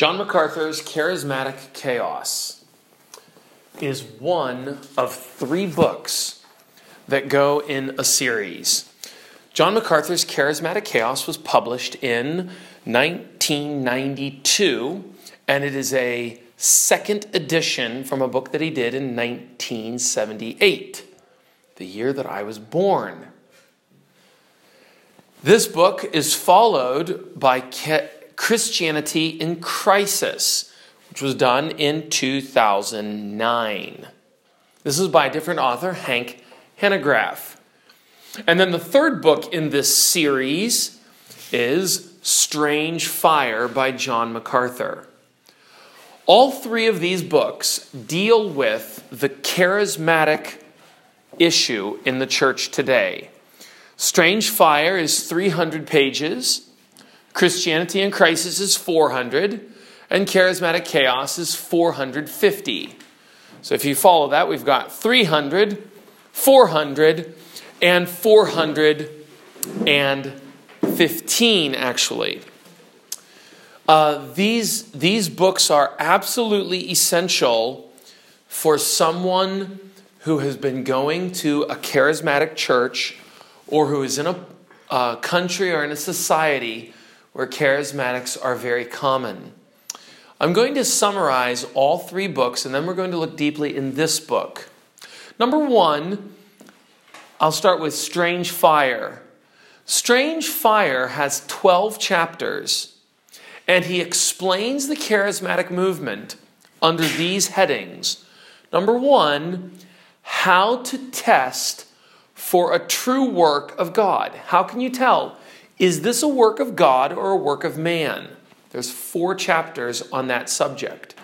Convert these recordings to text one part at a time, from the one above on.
John MacArthur's Charismatic Chaos is one of three books that go in a series. John MacArthur's Charismatic Chaos was published in 1992, and it is a second edition from a book that he did in 1978, the year that I was born. This book is followed by Christianity in Crisis, which was done in 2009. This is by a different author, Hank Hanegraaff. And then the third book in this series is Strange Fire by John MacArthur. All three of these books deal with the charismatic issue in the church today. Strange Fire is 300 pages. Christianity in Crisis is 400, and Charismatic Chaos is 450. So if you follow that, we've got 300, 400, and 415 actually. Uh, these, these books are absolutely essential for someone who has been going to a charismatic church or who is in a, a country or in a society where charismatics are very common. I'm going to summarize all three books and then we're going to look deeply in this book. Number one, I'll start with Strange Fire. Strange Fire has 12 chapters and he explains the charismatic movement under these headings. Number one, how to test for a true work of God. How can you tell? Is this a work of God or a work of man? There's four chapters on that subject.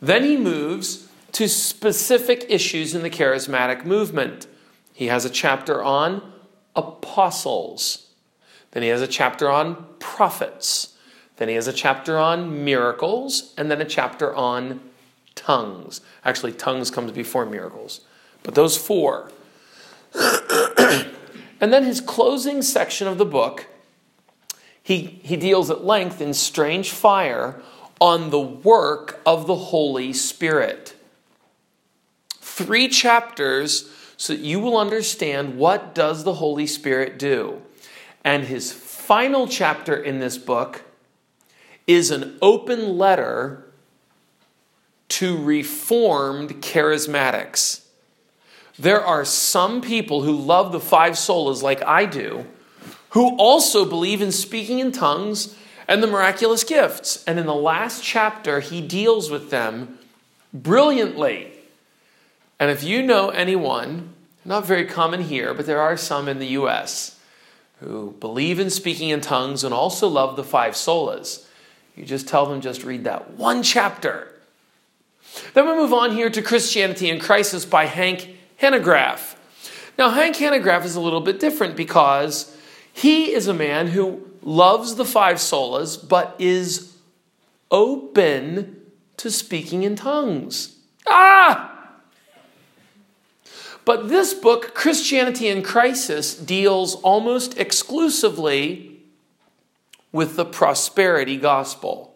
Then he moves to specific issues in the charismatic movement. He has a chapter on apostles. Then he has a chapter on prophets. Then he has a chapter on miracles, and then a chapter on tongues. Actually, tongues comes before miracles. But those four. And then his closing section of the book, he, he deals at length in strange fire on the work of the Holy Spirit. Three chapters so that you will understand what does the Holy Spirit do. And his final chapter in this book is an open letter to reformed charismatics. There are some people who love the five solas like I do, who also believe in speaking in tongues and the miraculous gifts. And in the last chapter, he deals with them brilliantly. And if you know anyone, not very common here, but there are some in the US who believe in speaking in tongues and also love the five solas, you just tell them just read that one chapter. Then we move on here to Christianity in Crisis by Hank Hanegraaff. Now, Hank Hanegraaff is a little bit different because he is a man who loves the five solas but is open to speaking in tongues. Ah! But this book, Christianity in Crisis, deals almost exclusively with the prosperity gospel,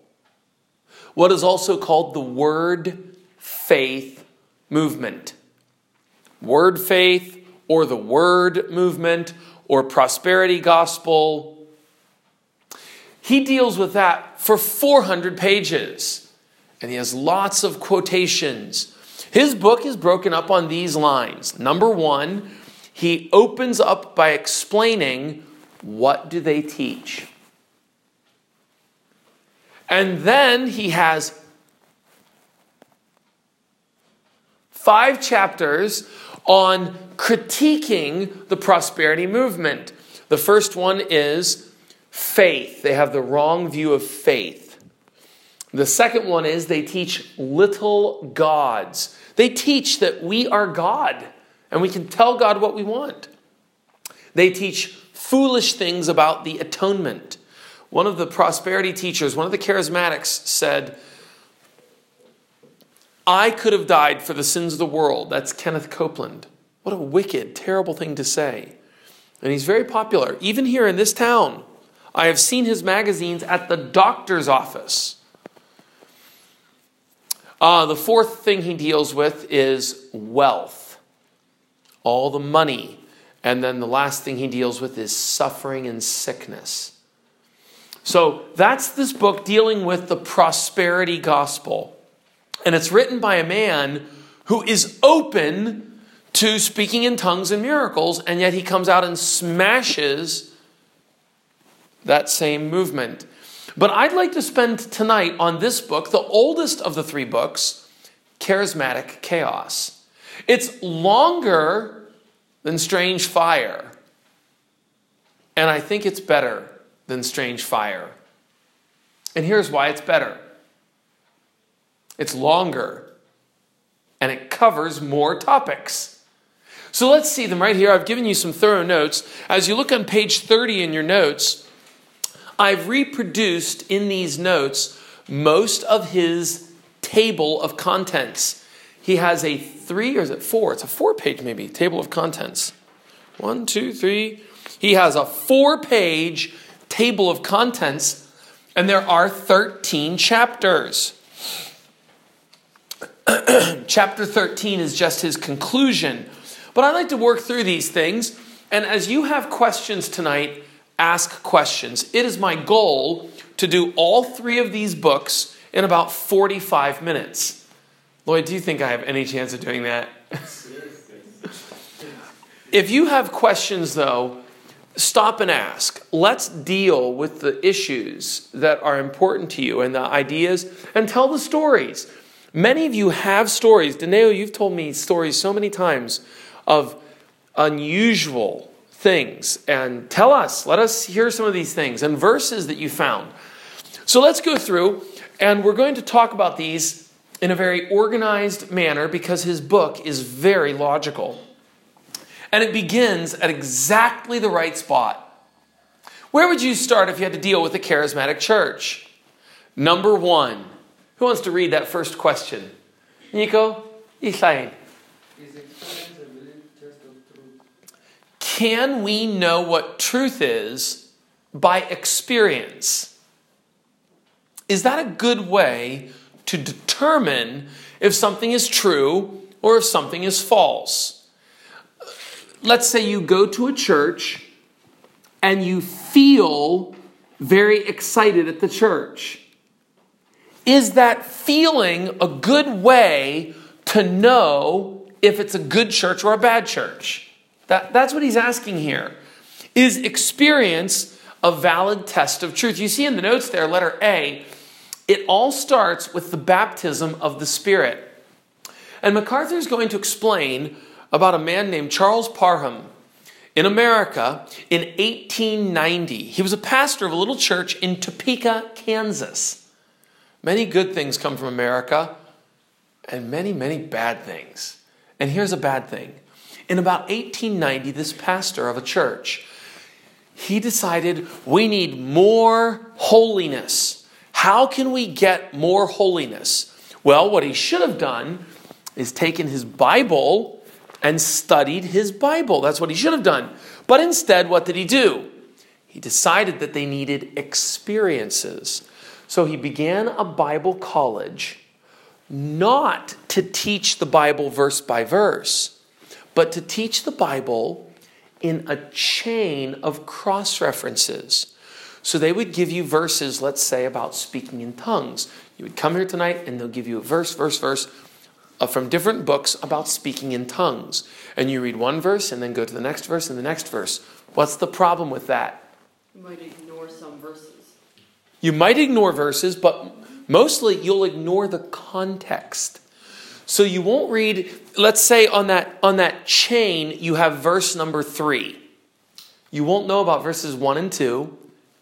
what is also called the word faith movement word faith or the word movement or prosperity gospel. He deals with that for 400 pages and he has lots of quotations. His book is broken up on these lines. Number one, he opens up by explaining what do they teach. And then he has five chapters on critiquing the prosperity movement. The first one is faith. They have the wrong view of faith. The second one is they teach little gods. They teach that we are God and we can tell God what we want. They teach foolish things about the atonement. One of the prosperity teachers, one of the charismatics, said, I could have died for the sins of the world. That's Kenneth Copeland. What a wicked, terrible thing to say. And he's very popular. Even here in this town, I have seen his magazines at the doctor's office. Uh, the fourth thing he deals with is wealth, all the money. And then the last thing he deals with is suffering and sickness. So that's this book dealing with the prosperity gospel. And it's written by a man who is open to speaking in tongues and miracles, and yet he comes out and smashes that same movement. But I'd like to spend tonight on this book, the oldest of the three books, Charismatic Chaos. It's longer than Strange Fire, and I think it's better than Strange Fire. And here's why it's better it's longer and it covers more topics. So let's see them right here. I've given you some thorough notes. As you look on page 30 in your notes, I've reproduced in these notes most of his table of contents. He has a three, or is it four? It's a four page, maybe, table of contents. One, two, three. He has a four page table of contents, and there are 13 chapters. Chapter 13 is just his conclusion. But I like to work through these things, and as you have questions tonight, ask questions. It is my goal to do all three of these books in about 45 minutes. Lloyd, do you think I have any chance of doing that? if you have questions, though, stop and ask. Let's deal with the issues that are important to you and the ideas and tell the stories. Many of you have stories. Daneo, you've told me stories so many times of unusual things. And tell us, let us hear some of these things and verses that you found. So let's go through, and we're going to talk about these in a very organized manner because his book is very logical. And it begins at exactly the right spot. Where would you start if you had to deal with a charismatic church? Number one. Who wants to read that first question? Nico? Isain. Can we know what truth is by experience? Is that a good way to determine if something is true or if something is false? let's say you go to a church and you feel very excited at the church. Is that feeling a good way to know if it's a good church or a bad church? That, that's what he's asking here. Is experience a valid test of truth? You see in the notes there, letter A, it all starts with the baptism of the Spirit. And MacArthur is going to explain about a man named Charles Parham in America in 1890. He was a pastor of a little church in Topeka, Kansas. Many good things come from America, and many, many bad things. And here's a bad thing. In about 1890, this pastor of a church, he decided we need more holiness. How can we get more holiness? Well, what he should have done is taken his Bible and studied his Bible. That's what he should have done. But instead, what did he do? He decided that they needed experiences. So he began a Bible college not to teach the Bible verse by verse, but to teach the Bible in a chain of cross references. So they would give you verses, let's say, about speaking in tongues. You would come here tonight and they'll give you a verse, verse, verse uh, from different books about speaking in tongues. And you read one verse and then go to the next verse and the next verse. What's the problem with that? You might ignore some verses. You might ignore verses, but mostly you'll ignore the context. So you won't read, let's say on that on that chain you have verse number 3. You won't know about verses 1 and 2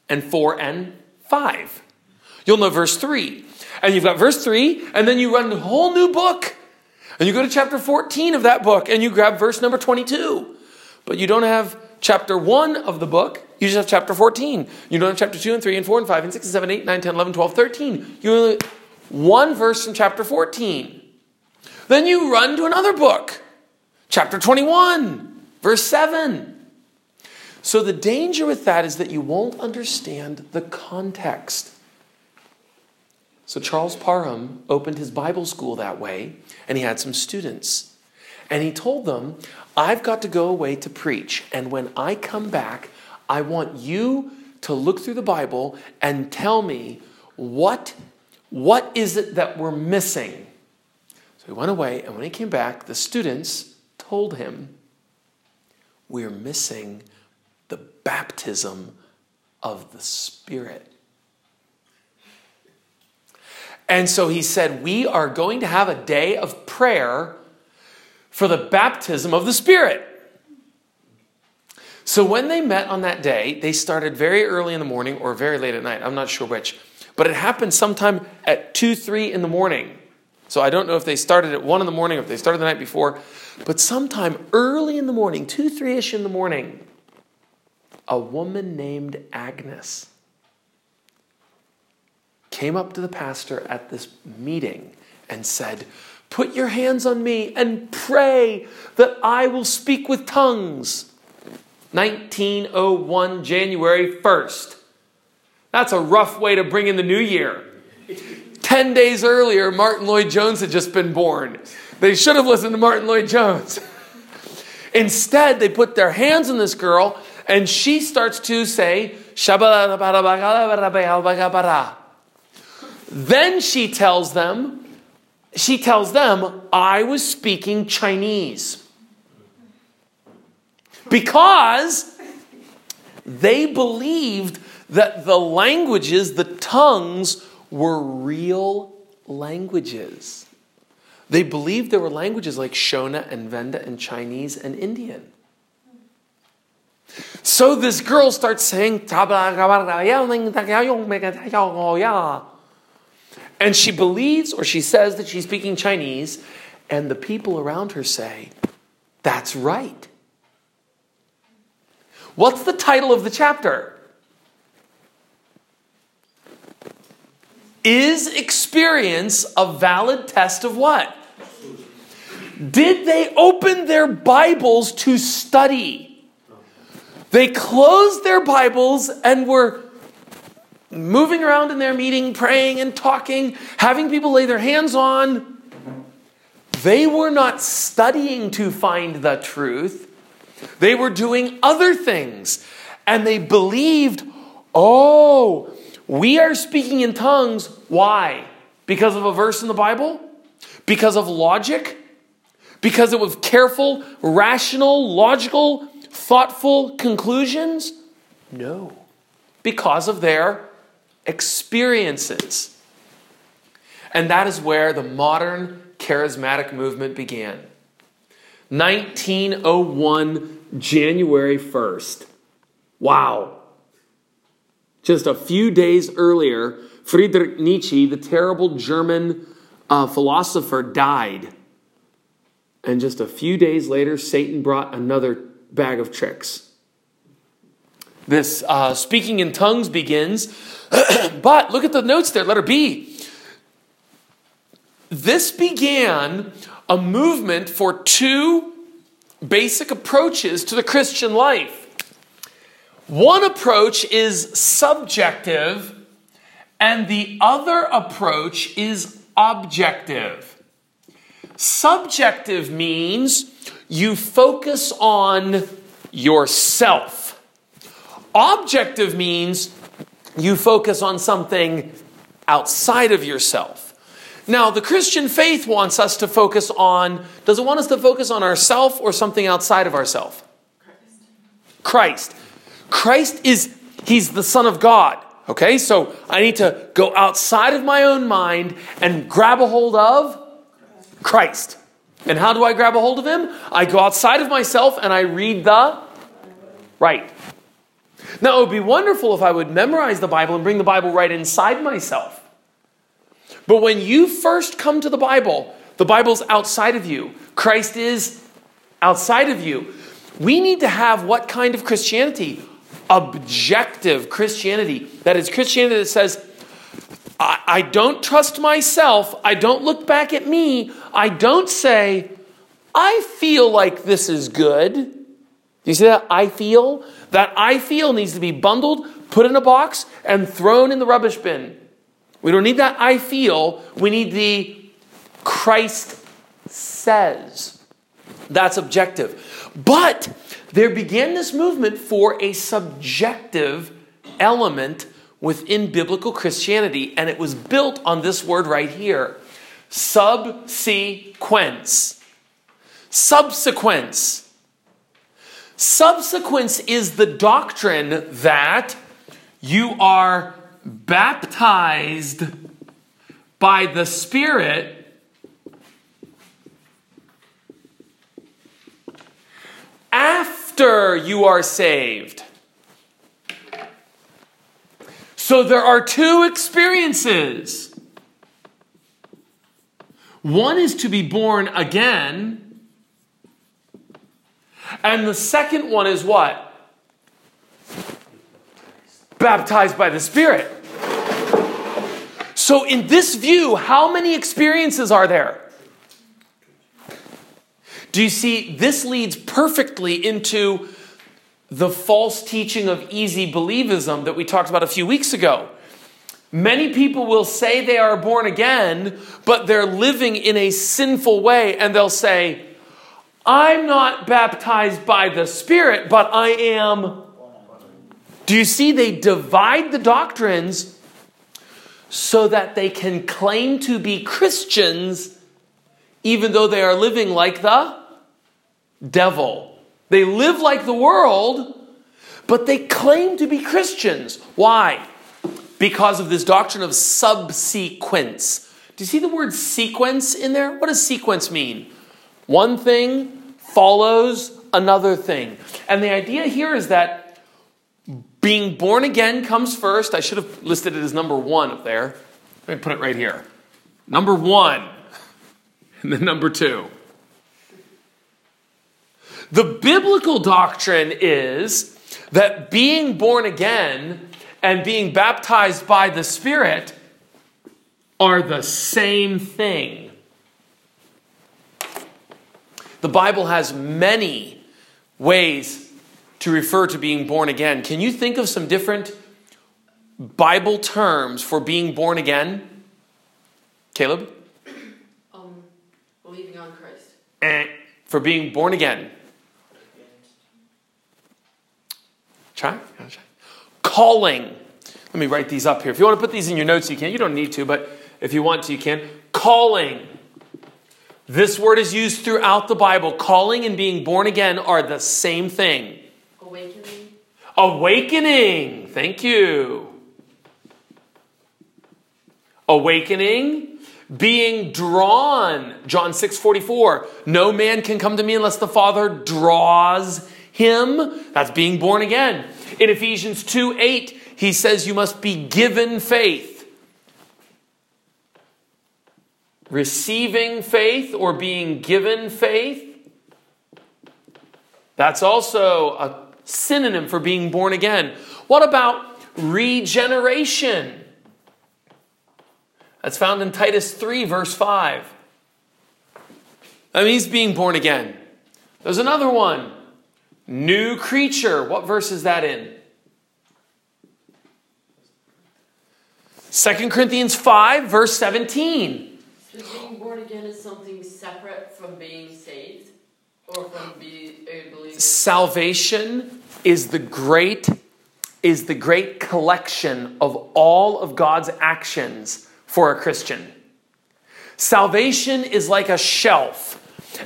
and 4 and 5. You'll know verse 3. And you've got verse 3 and then you run a whole new book and you go to chapter 14 of that book and you grab verse number 22. But you don't have chapter 1 of the book, you just have chapter 14. You don't have chapter 2 and 3 and 4 and 5 and 6 and 7, 8, 9, 10, 11, 12, 13. You only one verse from chapter 14. Then you run to another book, chapter 21, verse 7. So the danger with that is that you won't understand the context. So Charles Parham opened his Bible school that way, and he had some students. And he told them, I've got to go away to preach, and when I come back, I want you to look through the Bible and tell me what, what is it that we're missing. So he went away, and when he came back, the students told him, We're missing the baptism of the Spirit. And so he said, We are going to have a day of prayer for the baptism of the Spirit. So when they met on that day, they started very early in the morning or very late at night. I'm not sure which. But it happened sometime at 2, 3 in the morning. So I don't know if they started at 1 in the morning or if they started the night before. But sometime early in the morning, 2, 3 ish in the morning, a woman named Agnes came up to the pastor at this meeting and said, Put your hands on me and pray that I will speak with tongues. 1901, January 1st. That's a rough way to bring in the new year. 10 days earlier, Martyn Lloyd-Jones had just been born. They should have listened to Martyn Lloyd-Jones. Instead, they put their hands on this girl and she starts to say, then she tells them, she tells them, I was speaking Chinese. Because they believed that the languages, the tongues, were real languages. They believed there were languages like Shona and Venda and Chinese and Indian. So this girl starts saying, and she believes or she says that she's speaking Chinese, and the people around her say, That's right. What's the title of the chapter? Is experience a valid test of what? Did they open their Bibles to study? They closed their Bibles and were moving around in their meeting, praying and talking, having people lay their hands on. They were not studying to find the truth, they were doing other things. And they believed, oh, we are speaking in tongues. Why? Because of a verse in the Bible? Because of logic? Because it was careful, rational, logical, thoughtful conclusions? No. Because of their experiences. And that is where the modern charismatic movement began. 1901, January 1st. Wow. Just a few days earlier, Friedrich Nietzsche, the terrible German uh, philosopher, died. And just a few days later, Satan brought another bag of tricks. This uh, speaking in tongues begins, but look at the notes there, letter B. This began a movement for two basic approaches to the Christian life. One approach is subjective, and the other approach is objective. Subjective means you focus on yourself. Objective means you focus on something outside of yourself. Now, the Christian faith wants us to focus on, does it want us to focus on ourself or something outside of ourself? Christ. Christ is, he's the Son of God. Okay, so I need to go outside of my own mind and grab a hold of Christ. And how do I grab a hold of him? I go outside of myself and I read the right. Now, it would be wonderful if I would memorize the Bible and bring the Bible right inside myself. But when you first come to the Bible, the Bible's outside of you, Christ is outside of you. We need to have what kind of Christianity? Objective Christianity. That is Christianity that says, I, I don't trust myself. I don't look back at me. I don't say, I feel like this is good. You see that? I feel. That I feel needs to be bundled, put in a box, and thrown in the rubbish bin. We don't need that I feel. We need the Christ says. That's objective. But there began this movement for a subjective element within biblical Christianity, and it was built on this word right here subsequence. Subsequence. Subsequence is the doctrine that you are baptized by the Spirit after you are saved. So there are two experiences. One is to be born again, and the second one is what? Baptized by the Spirit. So, in this view, how many experiences are there? Do you see? This leads perfectly into the false teaching of easy believism that we talked about a few weeks ago. Many people will say they are born again, but they're living in a sinful way, and they'll say, I'm not baptized by the Spirit, but I am. Do you see? They divide the doctrines so that they can claim to be Christians, even though they are living like the devil. They live like the world, but they claim to be Christians. Why? Because of this doctrine of subsequence. Do you see the word sequence in there? What does sequence mean? One thing follows another thing. And the idea here is that being born again comes first. I should have listed it as number one up there. Let me put it right here. Number one, and then number two. The biblical doctrine is that being born again and being baptized by the Spirit are the same thing. The Bible has many ways to refer to being born again. Can you think of some different Bible terms for being born again? Caleb? Um, believing on Christ. Eh. For being born again. Try? try. Calling. Let me write these up here. If you want to put these in your notes, you can. You don't need to, but if you want to, you can. Calling. This word is used throughout the Bible. Calling and being born again are the same thing. Awakening. Awakening. Thank you. Awakening. Being drawn. John 6 44. No man can come to me unless the Father draws him. That's being born again. In Ephesians 2 8, he says you must be given faith. Receiving faith or being given faith. That's also a synonym for being born again. What about regeneration? That's found in Titus 3, verse 5. That means being born again. There's another one. New creature. What verse is that in? 2 Corinthians 5, verse 17. Being born again is something separate from being saved? Or from being a believer? Salvation is the great is the great collection of all of God's actions for a Christian. Salvation is like a shelf,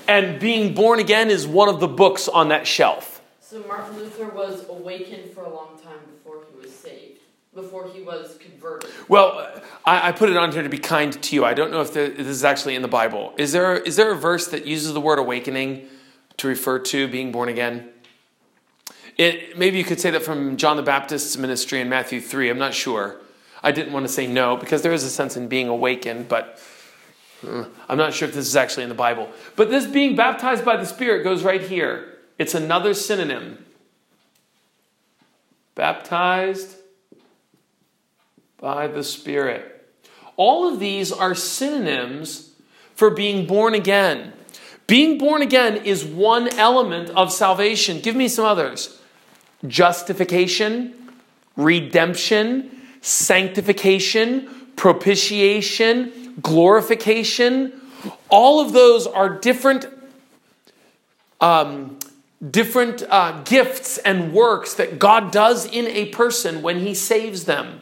and being born again is one of the books on that shelf. So Martin Luther was awakened for a long time before he was saved, before he was converted. Well, I, I put it on here to be kind to you. I don't know if the, this is actually in the Bible. Is there, is there a verse that uses the word awakening to refer to being born again? It, maybe you could say that from John the Baptist's ministry in Matthew 3. I'm not sure. I didn't want to say no because there is a sense in being awakened, but uh, I'm not sure if this is actually in the Bible. But this being baptized by the Spirit goes right here. It's another synonym. Baptized by the Spirit. All of these are synonyms for being born again. Being born again is one element of salvation. Give me some others justification, redemption, sanctification, propitiation, glorification. All of those are different, um, different uh, gifts and works that God does in a person when He saves them.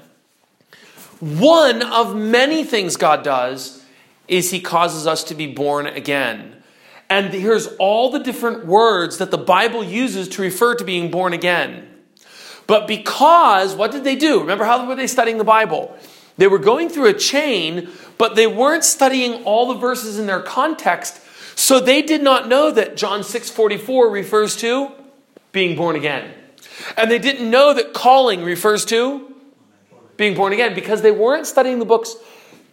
One of many things God does is He causes us to be born again. And here's all the different words that the Bible uses to refer to being born again. But because, what did they do? Remember how were they studying the Bible? They were going through a chain, but they weren't studying all the verses in their context. So they did not know that John 6:44 refers to being born again. And they didn't know that calling refers to being born again because they weren't studying the books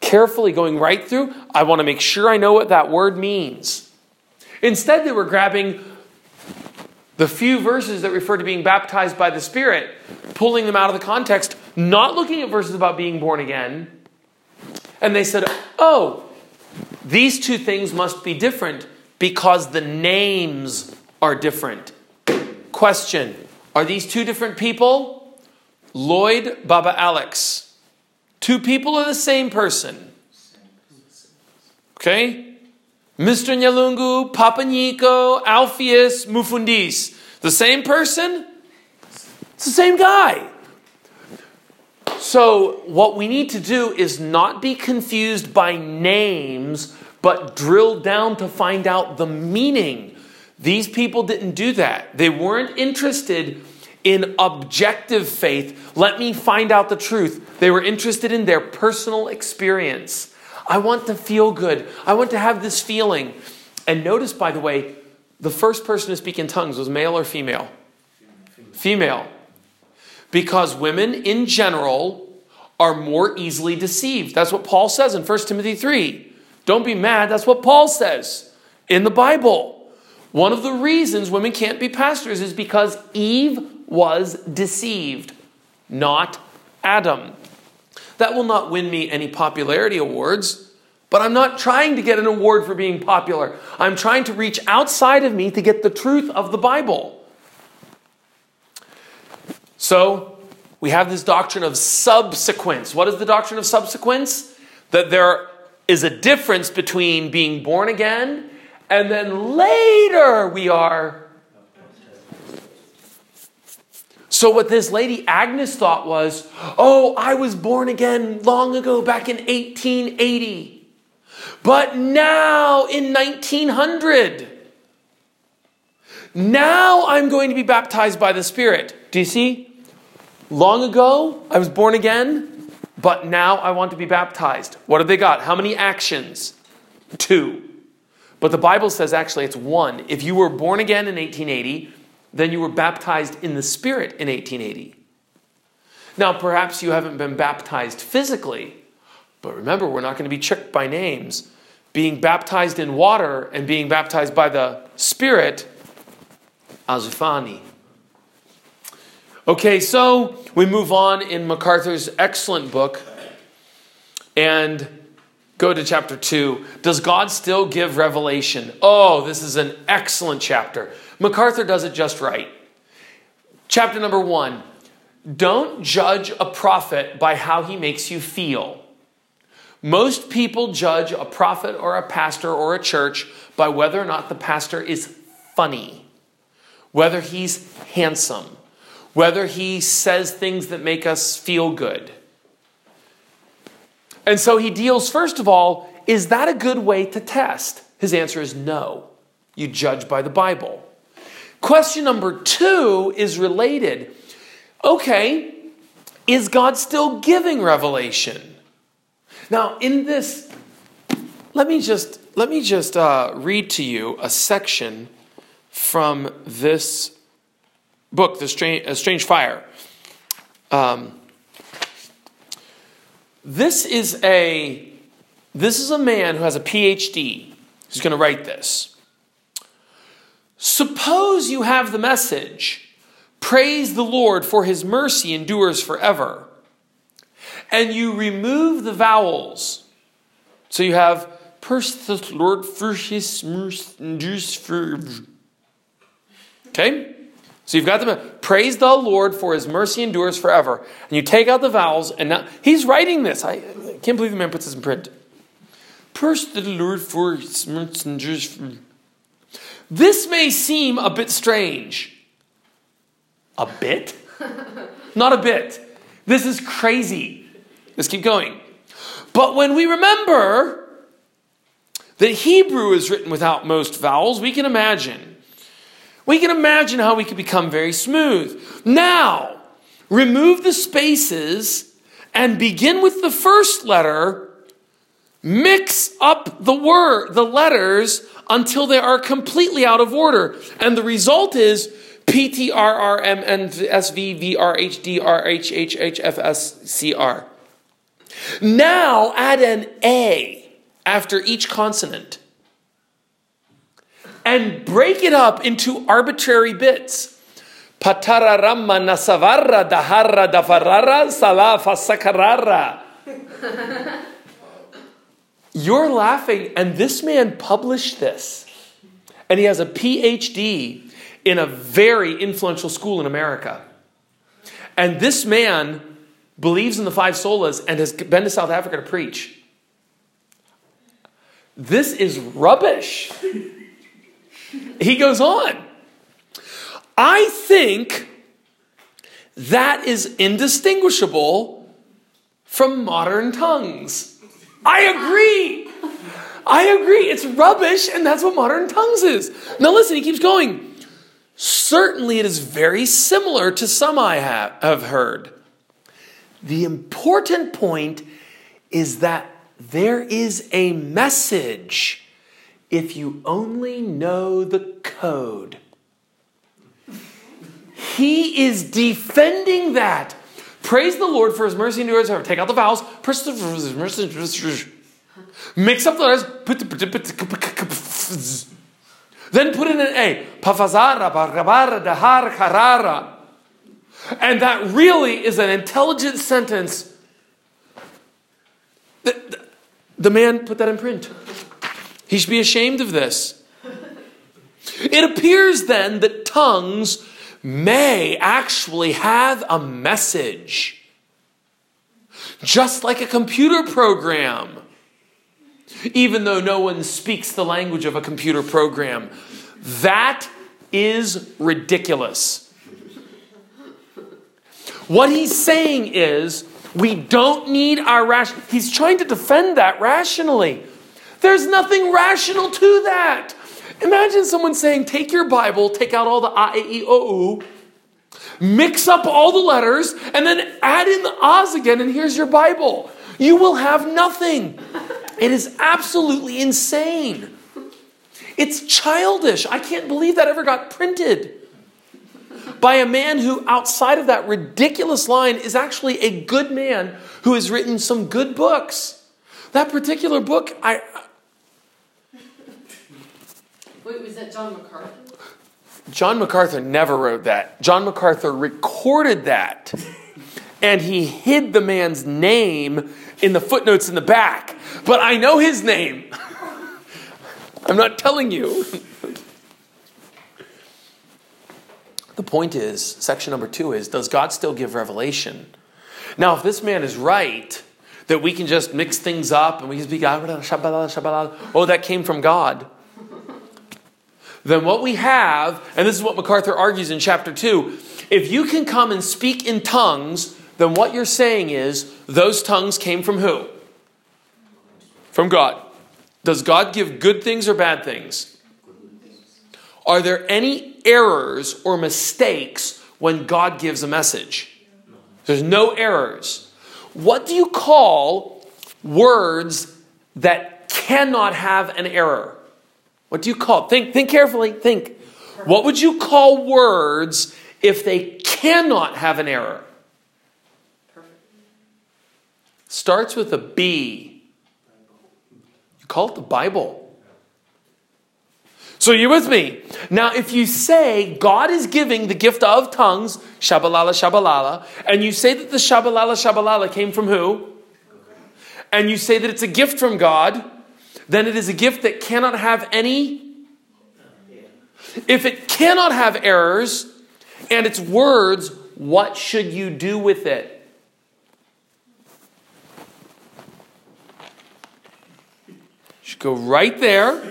carefully going right through. I want to make sure I know what that word means. Instead, they were grabbing the few verses that refer to being baptized by the Spirit, pulling them out of the context, not looking at verses about being born again. And they said, oh, these two things must be different because the names are different. Question Are these two different people? Lloyd, Baba Alex. Two people are the same person. Okay? Mr. Nyalungu, Papa Nico, Alpheus, Mufundis. The same person? It's the same guy. So, what we need to do is not be confused by names, but drill down to find out the meaning. These people didn't do that. They weren't interested in objective faith. Let me find out the truth. They were interested in their personal experience. I want to feel good. I want to have this feeling. And notice, by the way, the first person to speak in tongues was male or female? Female. Because women in general are more easily deceived. That's what Paul says in 1 Timothy 3. Don't be mad. That's what Paul says in the Bible. One of the reasons women can't be pastors is because Eve was deceived, not Adam. That will not win me any popularity awards, but I'm not trying to get an award for being popular. I'm trying to reach outside of me to get the truth of the Bible. So, we have this doctrine of subsequence. What is the doctrine of subsequence? That there is a difference between being born again and then later we are so, what this lady Agnes thought was, oh, I was born again long ago, back in 1880. But now in 1900, now I'm going to be baptized by the Spirit. Do you see? Long ago, I was born again, but now I want to be baptized. What have they got? How many actions? Two. But the Bible says actually it's one. If you were born again in 1880, then you were baptized in the Spirit in 1880. Now, perhaps you haven't been baptized physically, but remember, we're not going to be tricked by names. Being baptized in water and being baptized by the Spirit, azufani. Okay, so we move on in MacArthur's excellent book and go to chapter 2. Does God still give revelation? Oh, this is an excellent chapter. MacArthur does it just right. Chapter number one don't judge a prophet by how he makes you feel. Most people judge a prophet or a pastor or a church by whether or not the pastor is funny, whether he's handsome, whether he says things that make us feel good. And so he deals, first of all, is that a good way to test? His answer is no. You judge by the Bible. Question number two is related. Okay, is God still giving revelation? Now, in this, let me just let me just uh, read to you a section from this book, The Strange, Strange Fire. Um, this is a this is a man who has a PhD who's going to write this. Suppose you have the message, praise the Lord for his mercy endures forever, and you remove the vowels. So you have, praise the Lord for his mercy endures forever. Okay? So you've got the praise the Lord for his mercy endures forever. And you take out the vowels, and now he's writing this. I, can't believe the man puts this in print. To the Lord for his messengers. This may seem a bit strange. A bit? Not a bit. This is crazy. Let's keep going. But when we remember that Hebrew is written without most vowels, we can imagine. We can imagine how we could become very smooth. Now, remove the spaces and begin with the first letter. Mix up the word, the letters until they are completely out of order. And the result is P T R R M N S V V R H D R H H H F S C R. Now add an A after each consonant and break it up into arbitrary bits. Patararama nasavarra dahara dafarara salafa sakarara. You're laughing, and this man published this. And he has a PhD in a very influential school in America. And this man believes in the five solas and has been to South Africa to preach. This is rubbish. he goes on. I think that is indistinguishable from modern tongues. I agree. I agree. It's rubbish, and that's what modern tongues is. Now, listen, he keeps going. Certainly, it is very similar to some I have, have heard. The important point is that there is a message if you only know the code. He is defending that. Praise the Lord for his mercy and yours. Take out the vowels. Mix up the letters. Then put in an A. Pafazara, barabara, dahar, karara. And that really is an intelligent sentence. The, the man put that in print. He should be ashamed of this. It appears then that tongues may actually have a message, just like a computer program. Even though no one speaks the language of a computer program, that is ridiculous. What he's saying is, we don't need our ration. He's trying to defend that rationally. There's nothing rational to that. Imagine someone saying, Take your Bible, take out all the A, E, O, U, mix up all the letters, and then add in the A's again, and here's your Bible. You will have nothing. It is absolutely insane. It's childish. I can't believe that ever got printed by a man who, outside of that ridiculous line, is actually a good man who has written some good books. That particular book, I. Wait, was that John MacArthur? John MacArthur never wrote that. John MacArthur recorded that. And he hid the man's name in the footnotes in the back. But I know his name. I'm not telling you. The point is, section number two is Does God still give revelation? Now, if this man is right, that we can just mix things up and we can speak, ah, oh, that came from God. Then what we have, and this is what MacArthur argues in chapter 2, if you can come and speak in tongues, then what you're saying is those tongues came from who? From God. Does God give good things or bad things? Are there any errors or mistakes when God gives a message? There's no errors. What do you call words that cannot have an error? What do you call? Think think carefully. Think. What would you call words if they cannot have an error? Perfect. Starts with a B. You call it the Bible. So you're with me. Now, if you say God is giving the gift of tongues, shabalala, shabalala, and you say that the shabalala, shabalala came from who? And you say that it's a gift from God, then it is a gift that cannot have any. If it cannot have errors and its words, what should you do with it? You should go right there.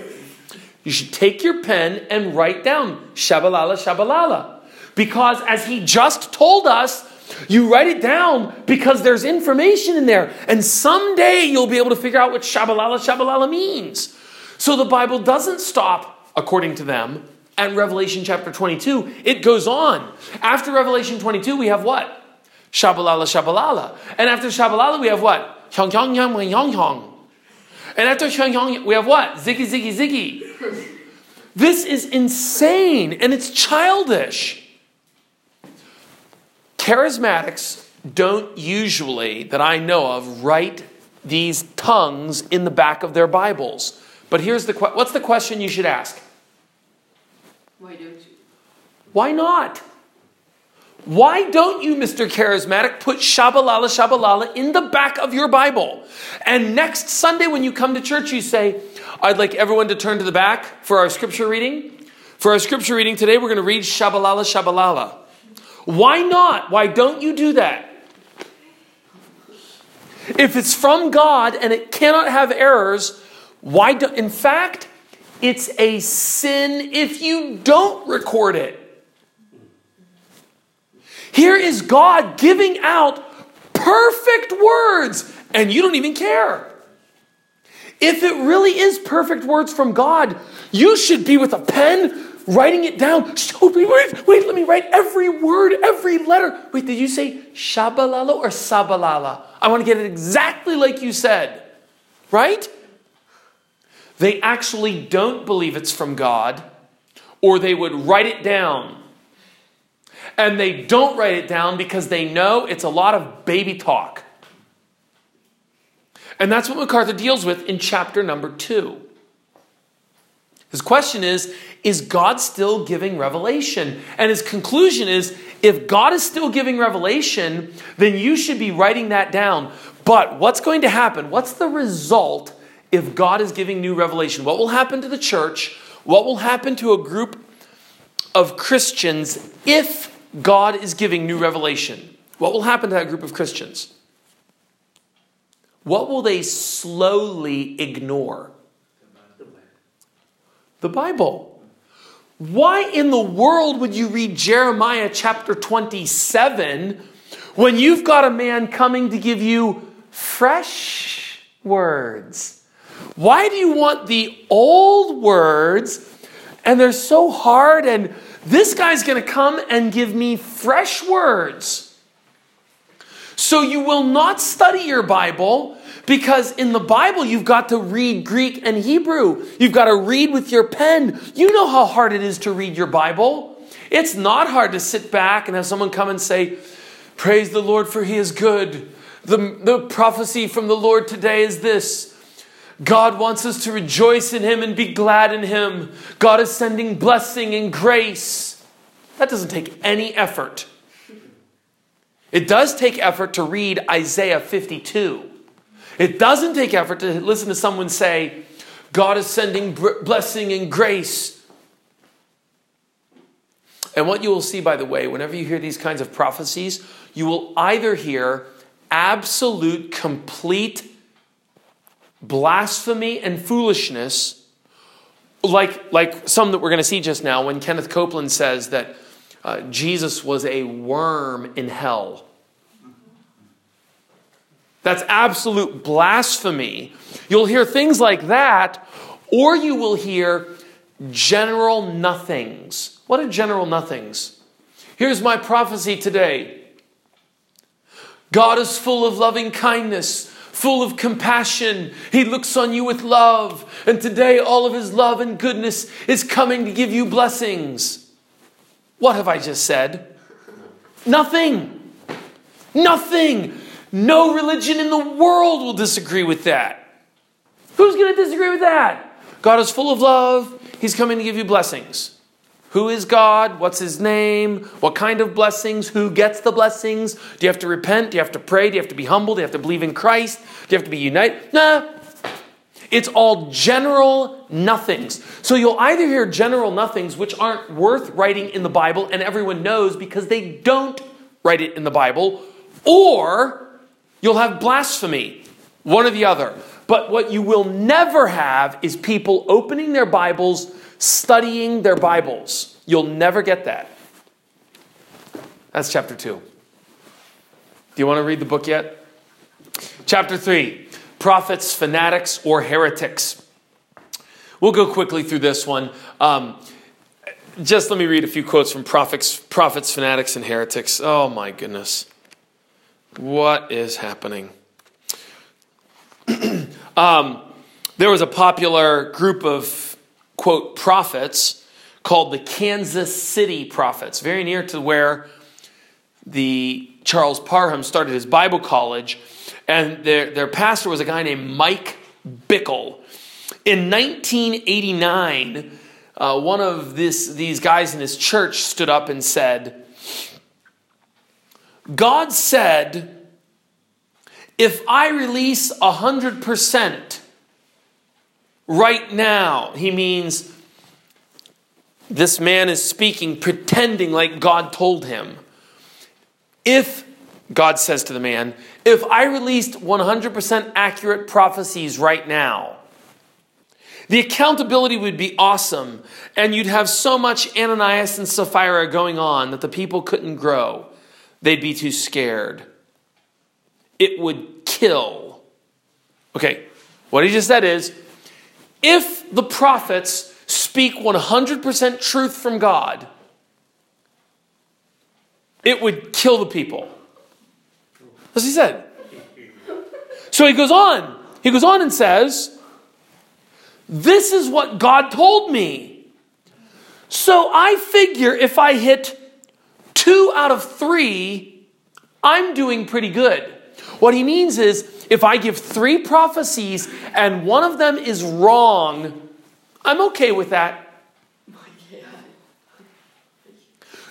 You should take your pen and write down Shabalala, Shabalala. Because as he just told us, you write it down because there's information in there. And someday you'll be able to figure out what Shabalala, Shabalala means. So the Bible doesn't stop, according to them, at Revelation chapter 22. It goes on. After Revelation 22, we have what? Shabalala, Shabalala. And after Shabalala, we have what? Hyong, Hyong, Hyong, Hyong, Hyong. And after Hyong, Hyong, we have what? Ziggy, Ziggy, Ziggy. This is insane and it's childish. Charismatics don't usually, that I know of, write these tongues in the back of their Bibles. But here's the que- what's the question you should ask? Why don't you? Why not? Why don't you, Mr. Charismatic, put Shabalala Shabalala in the back of your Bible? And next Sunday, when you come to church, you say, I'd like everyone to turn to the back for our scripture reading. For our scripture reading today, we're going to read Shabalala Shabalala. Why not? Why don't you do that? If it's from God and it cannot have errors, why do in fact, it's a sin if you don't record it. Here is God giving out perfect words, and you don't even care. If it really is perfect words from God, you should be with a pen writing it down. Wait, wait, let me write every word, every letter. Wait, did you say shabalala or sabalala? I want to get it exactly like you said, right? They actually don't believe it's from God, or they would write it down. And they don't write it down because they know it's a lot of baby talk. And that's what MacArthur deals with in chapter number two. His question is Is God still giving revelation? And his conclusion is if God is still giving revelation, then you should be writing that down. But what's going to happen? What's the result if God is giving new revelation? What will happen to the church? What will happen to a group of Christians if God is giving new revelation? What will happen to that group of Christians? What will they slowly ignore? The Bible. Why in the world would you read Jeremiah chapter 27 when you've got a man coming to give you fresh words? Why do you want the old words and they're so hard and this guy's going to come and give me fresh words? So you will not study your Bible because in the Bible you've got to read Greek and Hebrew. You've got to read with your pen. You know how hard it is to read your Bible. It's not hard to sit back and have someone come and say, Praise the Lord, for he is good. The, the prophecy from the Lord today is this God wants us to rejoice in him and be glad in him. God is sending blessing and grace. That doesn't take any effort. It does take effort to read Isaiah 52. It doesn't take effort to listen to someone say, God is sending blessing and grace. And what you will see, by the way, whenever you hear these kinds of prophecies, you will either hear absolute, complete blasphemy and foolishness, like, like some that we're going to see just now when Kenneth Copeland says that uh, Jesus was a worm in hell. That's absolute blasphemy. You'll hear things like that, or you will hear general nothings. What are general nothings? Here's my prophecy today God is full of loving kindness, full of compassion. He looks on you with love, and today all of His love and goodness is coming to give you blessings. What have I just said? Nothing. Nothing. No religion in the world will disagree with that. Who's going to disagree with that? God is full of love. He's coming to give you blessings. Who is God? What's his name? What kind of blessings? Who gets the blessings? Do you have to repent? Do you have to pray? Do you have to be humble? Do you have to believe in Christ? Do you have to be united? Nah. It's all general nothings. So you'll either hear general nothings, which aren't worth writing in the Bible, and everyone knows because they don't write it in the Bible, or You'll have blasphemy, one or the other. But what you will never have is people opening their Bibles, studying their Bibles. You'll never get that. That's chapter 2. Do you want to read the book yet? Chapter 3 Prophets, Fanatics, or Heretics. We'll go quickly through this one. Um, just let me read a few quotes from prophets, prophets, fanatics, and heretics. Oh my goodness. What is happening? um, there was a popular group of, quote, prophets called the Kansas City Prophets, very near to where the Charles Parham started his Bible college. And their, their pastor was a guy named Mike Bickle. In 1989, uh, one of this, these guys in his church stood up and said, God said, if I release 100% right now, he means this man is speaking, pretending like God told him. If, God says to the man, if I released 100% accurate prophecies right now, the accountability would be awesome, and you'd have so much Ananias and Sapphira going on that the people couldn't grow. They'd be too scared. It would kill. Okay, what he just said is if the prophets speak 100% truth from God, it would kill the people. That's what he said. So he goes on. He goes on and says, this is what God told me. So I figure if I hit two out of three, I'm doing pretty good. What he means is if I give three prophecies and one of them is wrong, I'm okay with that.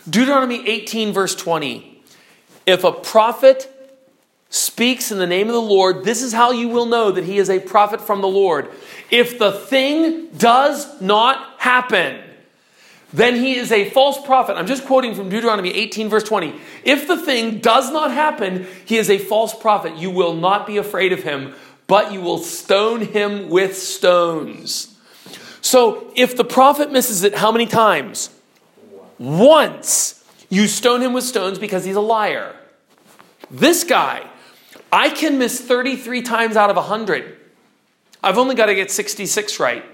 Deuteronomy 18, verse 20. If a prophet speaks in the name of the Lord, this is how you will know that he is a prophet from the Lord. If the thing does not happen, then he is a false prophet. I'm just quoting from Deuteronomy 18, verse 20. If the thing does not happen, he is a false prophet. You will not be afraid of him, but you will stone him with stones. So if the prophet misses it, how many times? Once. You stone him with stones because he's a liar. This guy, I can miss 33 times out of 100. I've only got to get 66 right.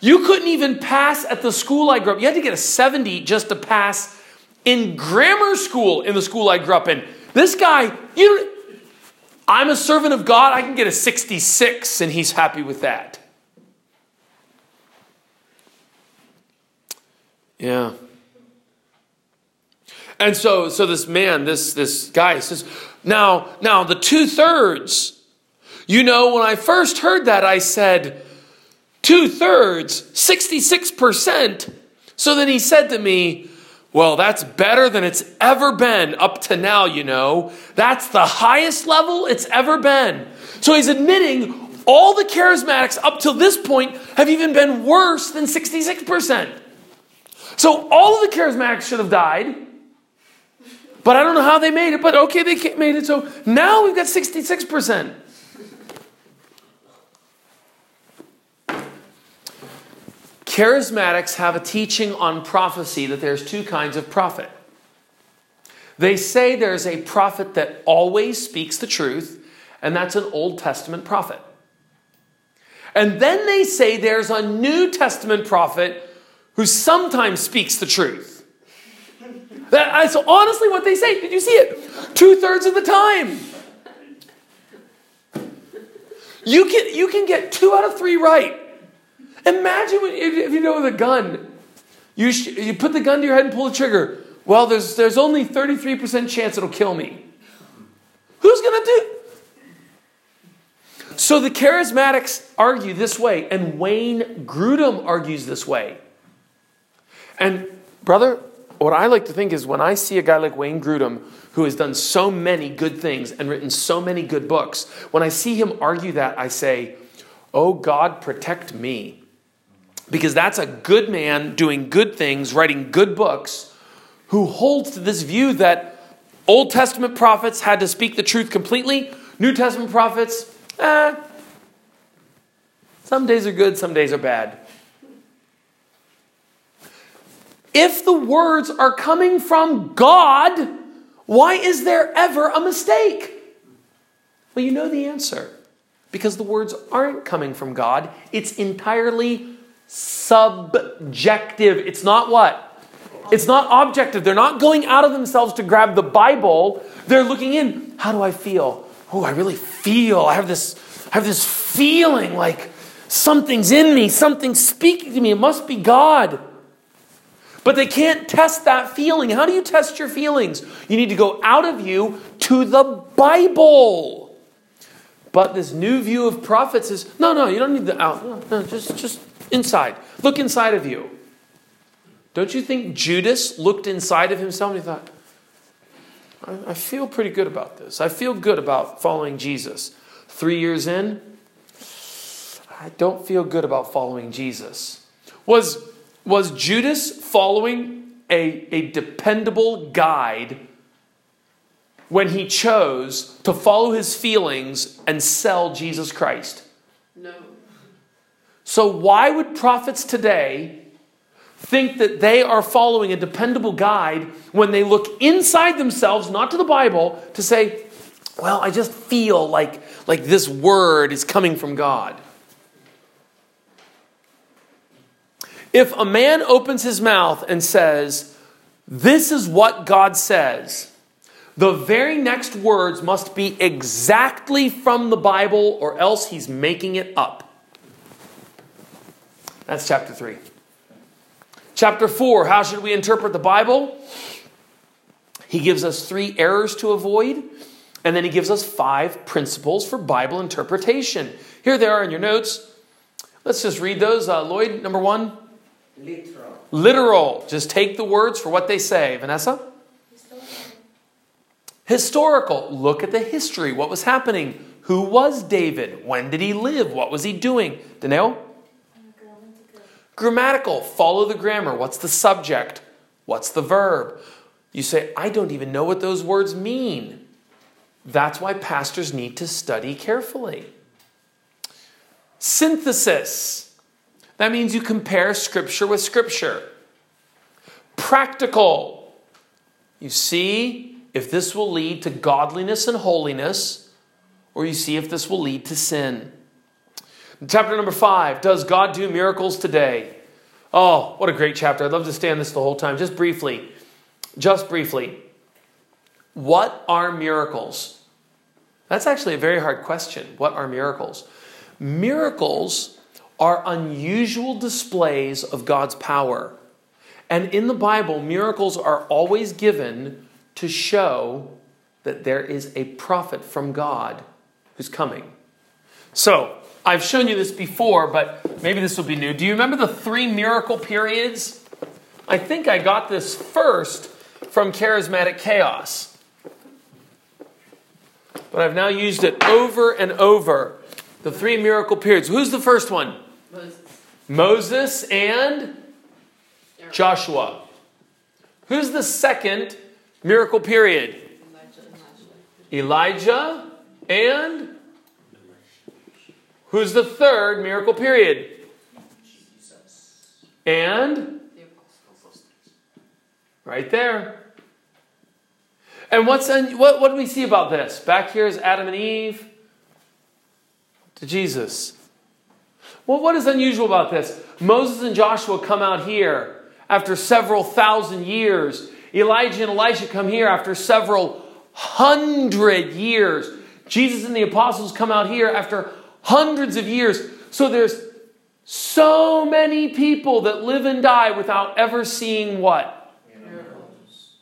You couldn't even pass at the school I grew up. You had to get a 70 just to pass in grammar school in the school I grew up in. This guy, you I'm a servant of God, I can get a 66 and he's happy with that. Yeah. And so, so this man, this, this guy says, now, now the two thirds, you know, when I first heard that, I said, two thirds, 66%. So then he said to me, well, that's better than it's ever been up to now, you know. That's the highest level it's ever been. So he's admitting all the charismatics up till this point have even been worse than 66%. So all of the charismatics should have died. But I don't know how they made it, but okay, they made it. So now we've got 66%. Charismatics have a teaching on prophecy that there's two kinds of prophet. They say there's a prophet that always speaks the truth, and that's an Old Testament prophet. And then they say there's a New Testament prophet who sometimes speaks the truth. That's honestly what they say. Did you see it? Two thirds of the time. You can, you can get two out of three right. Imagine if you know with a gun, you, sh- you put the gun to your head and pull the trigger. Well, there's, there's only 33% chance it'll kill me. Who's going to do? So the charismatics argue this way, and Wayne Grudem argues this way. And, brother, what I like to think is when I see a guy like Wayne Grudem, who has done so many good things and written so many good books, when I see him argue that, I say, Oh God, protect me. Because that's a good man doing good things, writing good books, who holds to this view that Old Testament prophets had to speak the truth completely, New Testament prophets Eh, some days are good, some days are bad. If the words are coming from God, why is there ever a mistake? Well, you know the answer. Because the words aren't coming from God, it's entirely subjective. It's not what? It's not objective. They're not going out of themselves to grab the Bible. They're looking in. How do I feel? Oh, I really feel. I have this I have this feeling like something's in me, something's speaking to me. It must be God. But they can't test that feeling. How do you test your feelings? You need to go out of you to the Bible. But this new view of prophets is no, no, you don't need the out. No, no, just, just inside. Look inside of you. Don't you think Judas looked inside of himself and he thought, I, I feel pretty good about this. I feel good about following Jesus. Three years in, I don't feel good about following Jesus. Was was Judas following a, a dependable guide when he chose to follow his feelings and sell Jesus Christ? So, why would prophets today think that they are following a dependable guide when they look inside themselves, not to the Bible, to say, well, I just feel like, like this word is coming from God? If a man opens his mouth and says, This is what God says, the very next words must be exactly from the Bible, or else he's making it up. That's chapter 3. Chapter 4 How should we interpret the Bible? He gives us three errors to avoid, and then he gives us five principles for Bible interpretation. Here they are in your notes. Let's just read those. Uh, Lloyd, number one. Literal. Literal. Just take the words for what they say. Vanessa? Historical. Historical. Look at the history. What was happening? Who was David? When did he live? What was he doing? Danelle? Grammatical. Follow the grammar. What's the subject? What's the verb? You say, I don't even know what those words mean. That's why pastors need to study carefully. Synthesis. That means you compare scripture with scripture. Practical. You see if this will lead to godliness and holiness, or you see if this will lead to sin. Chapter number five Does God do miracles today? Oh, what a great chapter. I'd love to stay on this the whole time. Just briefly. Just briefly. What are miracles? That's actually a very hard question. What are miracles? Miracles are unusual displays of God's power. And in the Bible, miracles are always given to show that there is a prophet from God who's coming. So, I've shown you this before, but maybe this will be new. Do you remember the three miracle periods? I think I got this first from Charismatic Chaos. But I've now used it over and over. The three miracle periods. Who's the first one? Moses. Moses and Joshua. Who's the second miracle period? Elijah. Elijah and who's the third miracle period? And The right there. And what's un- what what do we see about this? Back here is Adam and Eve to Jesus. Well, what is unusual about this? Moses and Joshua come out here after several thousand years. Elijah and Elisha come here after several hundred years. Jesus and the apostles come out here after hundreds of years. So there's so many people that live and die without ever seeing what? Miracles.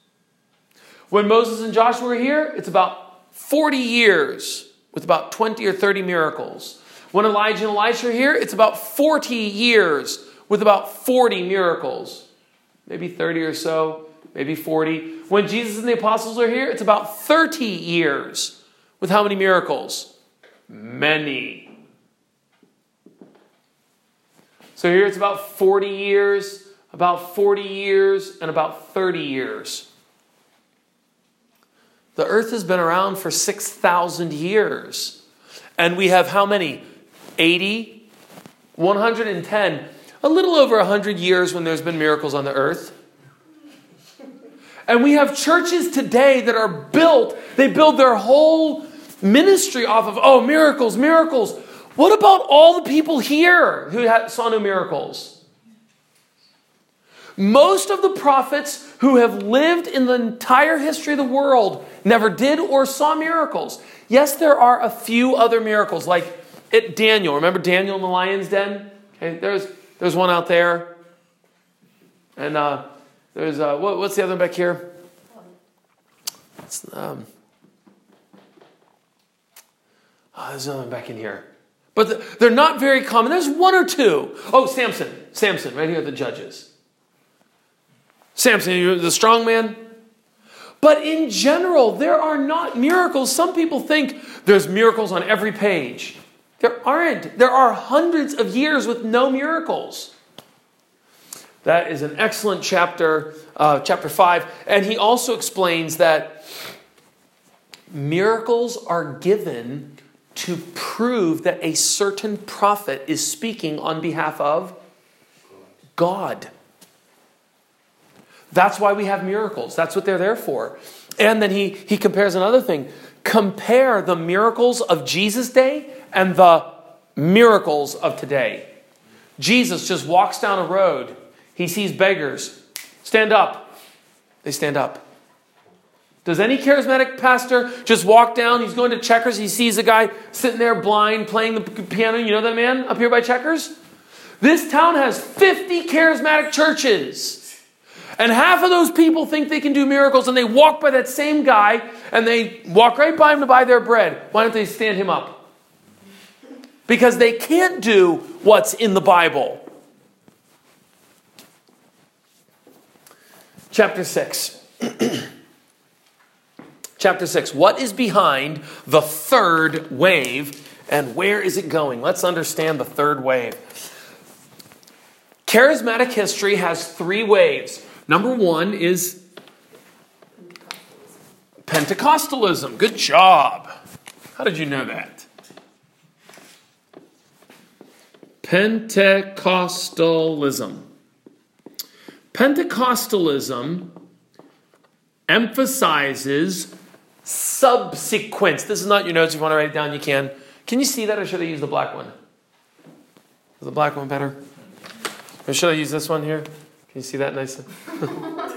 When Moses and Joshua were here, it's about 40 years with about 20 or 30 miracles. When Elijah and Elisha are here, it's about 40 years with about 40 miracles. Maybe 30 or so, maybe 40. When Jesus and the apostles are here, it's about 30 years with how many miracles? Many. So here it's about 40 years, about 40 years, and about 30 years. The earth has been around for 6,000 years. And we have how many? 80, 110, a little over 100 years when there's been miracles on the earth. And we have churches today that are built, they build their whole ministry off of, oh, miracles, miracles. What about all the people here who saw no miracles? Most of the prophets who have lived in the entire history of the world never did or saw miracles. Yes, there are a few other miracles, like Daniel. Remember Daniel in the lion's den? Okay, there's, there's one out there. And uh, there's, uh, what, what's the other one back here? It's, Um, oh, there's another one back in here. But they're not very common. There's one or two. Oh, Samson. Samson, right here at the judges. Samson, you the strong man? But in general, there are not miracles. Some people think there's miracles on every page. There aren't. There are hundreds of years with no miracles. That is an excellent chapter, uh, chapter 5. And he also explains that miracles are given to prove that a certain prophet is speaking on behalf of God. That's why we have miracles. That's what they're there for. And then he, he compares another thing. Compare the miracles of Jesus' day and the miracles of today. Jesus just walks down a road. He sees beggars. Stand up. They stand up. Does any charismatic pastor just walk down? He's going to Checkers. He sees a guy sitting there blind playing the piano. You know that man up here by Checkers? This town has 50 charismatic churches. And half of those people think they can do miracles and they walk by that same guy and they walk right by him to buy their bread. Why don't they stand him up? Because they can't do what's in the Bible. Chapter 6. Chapter 6. What is behind the third wave and where is it going? Let's understand the third wave. Charismatic history has three waves. Number one is Pentecostalism. Good job. How did you know that? Pentecostalism. Pentecostalism emphasizes subsequence. This is not your notes. If you want to write it down, you can. Can you see that, or should I use the black one? Is the black one better? Or should I use this one here? Can you see that nicely?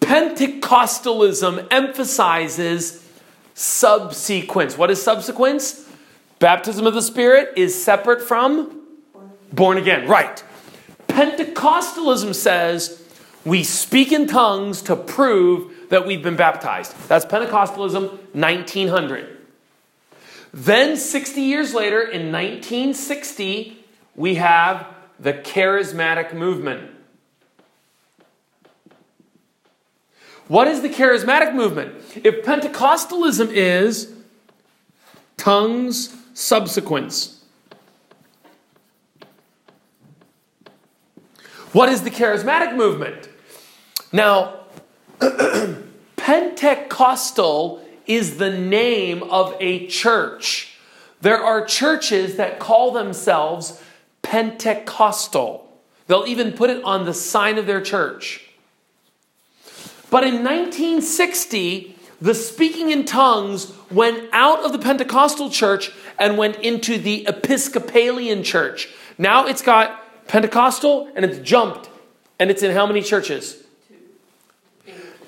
Pentecostalism emphasizes subsequence. What is subsequence? Baptism of the Spirit is separate from born again. Right. Pentecostalism says we speak in tongues to prove that we've been baptized. That's Pentecostalism 1900. Then, 60 years later, in 1960, we have the charismatic movement. What is the charismatic movement? If Pentecostalism is tongues subsequence, what is the charismatic movement? Now, Pentecostal is the name of a church. There are churches that call themselves Pentecostal. They'll even put it on the sign of their church. But in 1960, the speaking in tongues went out of the Pentecostal church and went into the Episcopalian church. Now it's got Pentecostal and it's jumped. And it's in how many churches?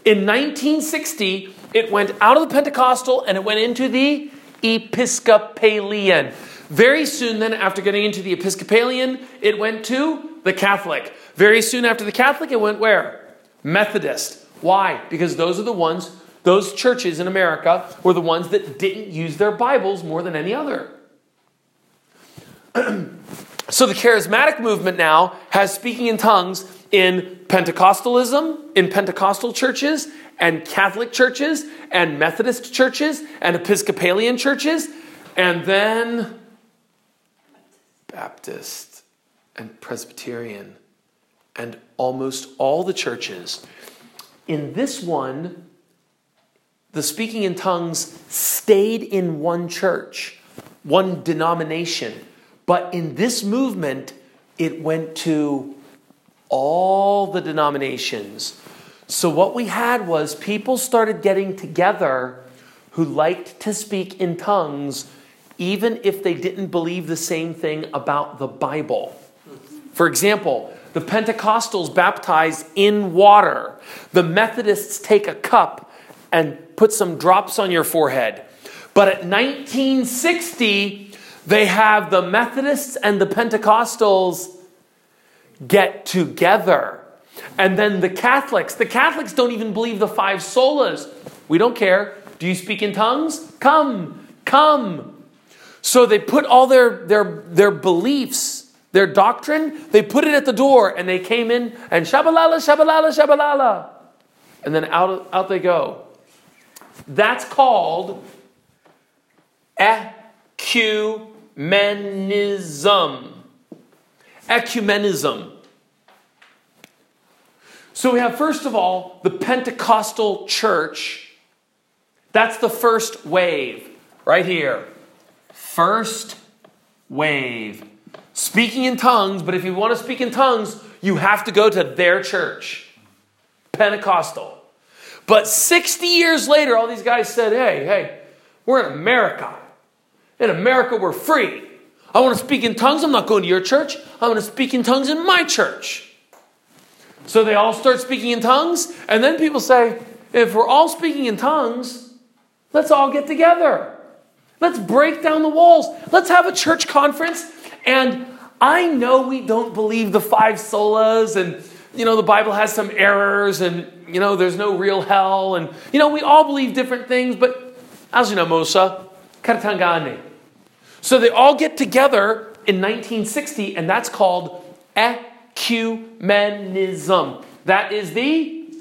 In 1960, it went out of the Pentecostal and it went into the Episcopalian. Very soon, then, after getting into the Episcopalian, it went to the Catholic. Very soon after the Catholic, it went where? Methodist. Why? Because those are the ones, those churches in America were the ones that didn't use their Bibles more than any other. so the charismatic movement now has speaking in tongues in Pentecostalism, in Pentecostal churches, and Catholic churches, and Methodist churches, and Episcopalian churches, and then Baptist, and Presbyterian, and almost all the churches. In this one, the speaking in tongues stayed in one church, one denomination. But in this movement, it went to all the denominations. So, what we had was people started getting together who liked to speak in tongues, even if they didn't believe the same thing about the Bible. For example, the Pentecostals baptize in water, the Methodists take a cup and put some drops on your forehead. But at 1960, they have the Methodists and the Pentecostals get together. And then the Catholics, the Catholics don't even believe the five solas. We don't care. Do you speak in tongues? Come, come. So they put all their, their, their beliefs, their doctrine, they put it at the door and they came in and shabalala, shabalala, shabalala. And then out, out they go. That's called ecumenism. Ecumenism. So we have, first of all, the Pentecostal church. That's the first wave, right here. First wave. Speaking in tongues, but if you want to speak in tongues, you have to go to their church. Pentecostal. But 60 years later, all these guys said, hey, hey, we're in America. In America, we're free. I want to speak in tongues. I'm not going to your church. I want to speak in tongues in my church. So they all start speaking in tongues. And then people say, if we're all speaking in tongues, let's all get together. Let's break down the walls. Let's have a church conference. And I know we don't believe the five solas and you know, the Bible has some errors and, you know, there's no real hell. And, you know, we all believe different things, but as you know, Mosa. So they all get together in 1960, and that's called ecumenism. That is the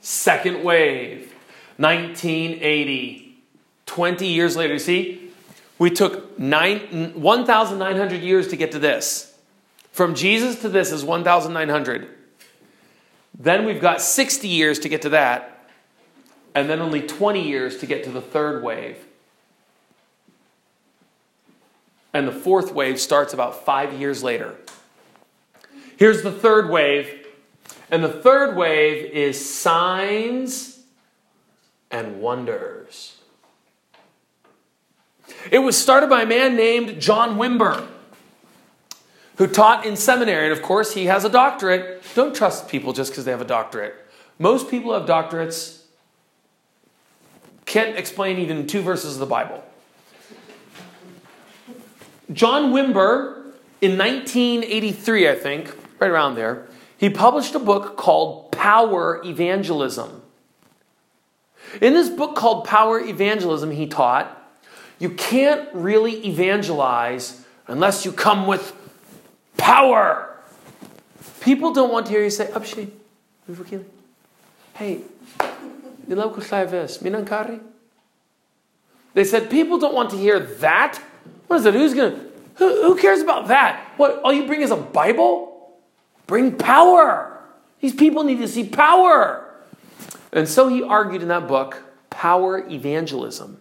second wave. 1980. 20 years later, you see, we took 1,900 years to get to this. From Jesus to this is 1,900. Then we've got 60 years to get to that, and then only 20 years to get to the third wave. And the fourth wave starts about five years later. Here's the third wave, and the third wave is signs and wonders. It was started by a man named John Wimber who taught in seminary, and of course, he has a doctorate. Don't trust people just because they have a doctorate. Most people who have doctorates can't explain even two verses of the Bible. John Wimber, in 1983, I think, right around there, he published a book called Power Evangelism. In this book called Power Evangelism, he taught you can't really evangelize unless you come with Power. People don't want to hear you say, oh, Abshi, hey, minankari. They said, people don't want to hear that. What is it? Who's going to, who, who cares about that? What, all you bring is a Bible? Bring power. These people need to see power. And so he argued in that book, Power Evangelism,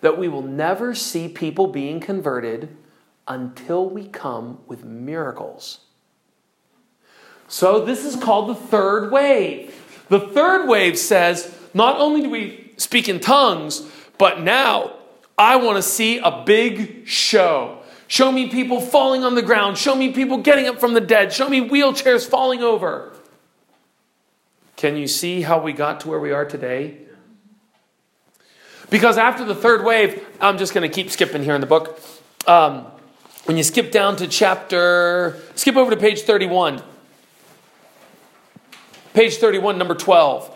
that we will never see people being converted until we come with miracles. So, this is called the third wave. The third wave says not only do we speak in tongues, but now I want to see a big show. Show me people falling on the ground. Show me people getting up from the dead. Show me wheelchairs falling over. Can you see how we got to where we are today? Because after the third wave, I'm just going to keep skipping here in the book. Um, when you skip down to chapter, skip over to page 31. Page 31, number 12.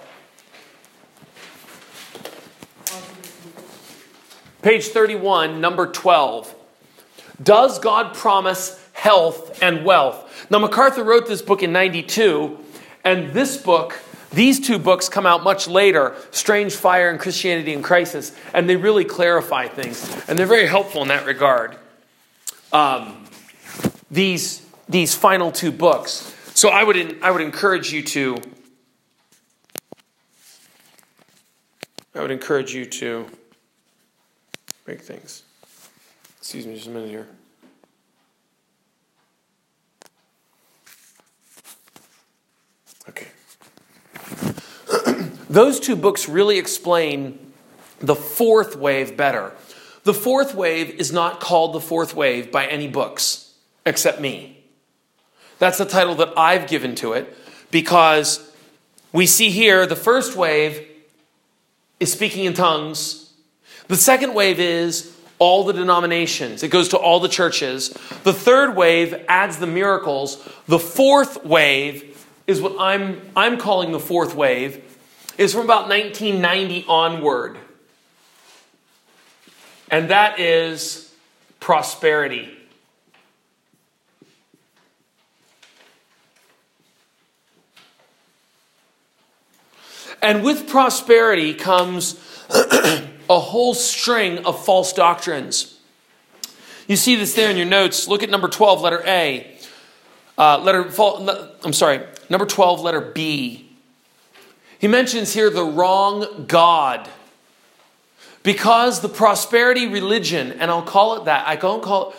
Page 31, number 12. Does God promise health and wealth? Now, MacArthur wrote this book in 92, and this book, these two books come out much later Strange Fire and Christianity in Crisis, and they really clarify things, and they're very helpful in that regard um, these, these final two books. So I would, I would encourage you to I would encourage you to break things. Excuse me just a minute here. Okay. Those two books really explain the fourth wave better. The fourth wave is not called the fourth wave by any books except me. That's the title that I've given to it because we see here the first wave is speaking in tongues. The second wave is all the denominations, it goes to all the churches. The third wave adds the miracles. The fourth wave is what I'm, I'm calling the fourth wave, is from about 1990 onward. And that is prosperity. And with prosperity comes a whole string of false doctrines. You see this there in your notes. Look at number 12, letter A. Uh, letter, I'm sorry, number 12, letter B. He mentions here the wrong God. Because the prosperity religion, and I'll call it that, I don't call it,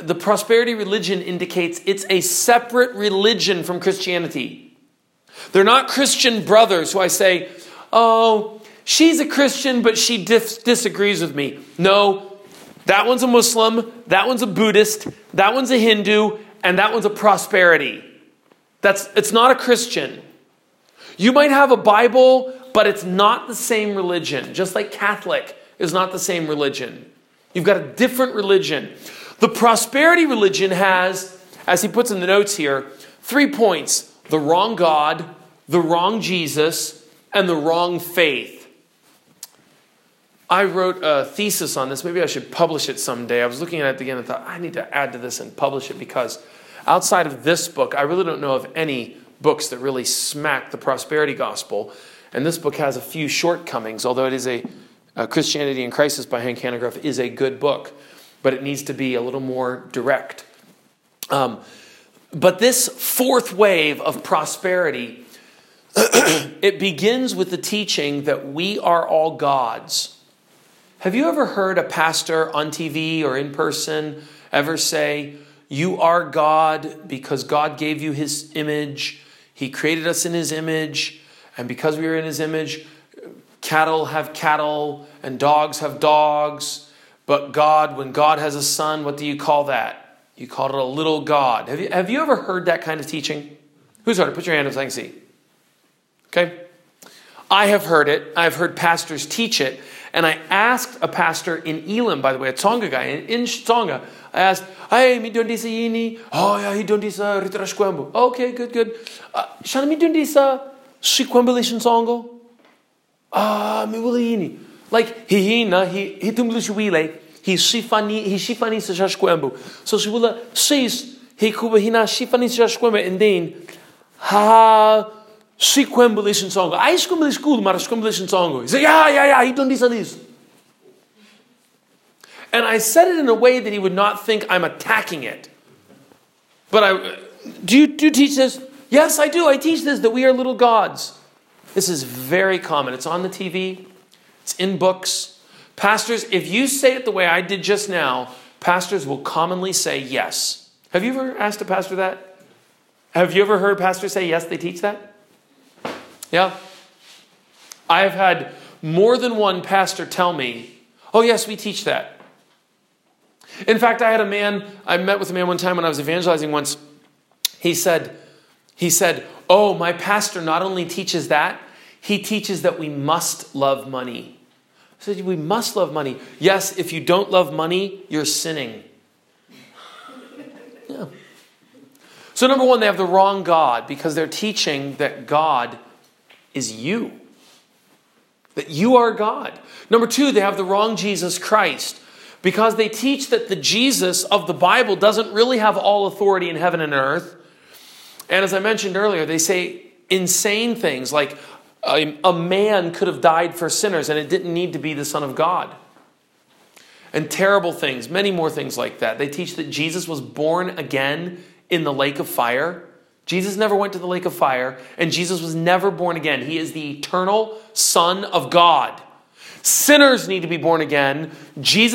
uh, the prosperity religion indicates it's a separate religion from Christianity. They're not Christian brothers who I say, oh, she's a Christian, but she dis- disagrees with me. No, that one's a Muslim, that one's a Buddhist, that one's a Hindu, and that one's a prosperity. That's it's not a Christian. You might have a Bible, but it's not the same religion, just like Catholic is not the same religion. You've got a different religion. The prosperity religion has, as he puts in the notes here, three points the wrong God, the wrong Jesus, and the wrong faith. I wrote a thesis on this. Maybe I should publish it someday. I was looking at it again and thought, I need to add to this and publish it because outside of this book, I really don't know of any books that really smack the prosperity gospel. And this book has a few shortcomings, although it is a, a Christianity in Crisis by Hank Hanegraaff is a good book, but it needs to be a little more direct. Um, but this fourth wave of prosperity, it begins with the teaching that we are all gods. Have you ever heard a pastor on TV or in person ever say, You are God because God gave you his image, he created us in his image, and because we are in his image, cattle have cattle and dogs have dogs. But God, when God has a son, what do you call that? You call it a little God. Have you, have you ever heard that kind of teaching? Who's heard it? Put your hand up so I can see. Okay? I have heard it. I've heard pastors teach it. And I asked a pastor in Elim, by the way, a Tonga guy, in Tonga, I asked, hey, mi doon sa ini? Oh, yeah, he doon sa ritrashkwembo. Okay, good, good. Uh, Shana mi doon sa shikwembelishin songo? Ah, mi ini. Like, hihina, hi hitumblish wile, he shifani, he shifani sa shashkwembo. So she wala says, he kuba hina shifani sa shashkwembo, and then, ha, Si kwembelishin songo. Ai skwembelish school, maar skwembelishin songo. He said, yeah, yeah, yeah, he done this and this. And I said it in a way that he would not think I'm attacking it. But I, do you, do you teach this? Yes, I do. I teach this, that we are little gods. This is very common. It's on the TV. It's in books. Pastors, if you say it the way I did just now, pastors will commonly say yes. Have you ever asked a pastor that? Have you ever heard pastors say yes, they teach that? Yeah. I have had more than one pastor tell me, oh, yes, we teach that. In fact, I had a man, I met with a man one time when I was evangelizing once. He said, he said, oh, my pastor not only teaches that, he teaches that we must love money. I said, we must love money. Yes, if you don't love money, you're sinning. Yeah. So, number one, they have the wrong God because they're teaching that God is you. That you are God. Number two, they have the wrong Jesus Christ because they teach that the Jesus of the Bible doesn't really have all authority in heaven and earth. And as I mentioned earlier, they say insane things like a, a, man could have died for sinners and it didn't need to be the Son of God. And terrible things, many more things like that. They teach that Jesus was born again in the lake of fire. Jesus never went to the lake of fire, and Jesus was never born again. He is the eternal Son of God. Sinners need to be born again. Jesus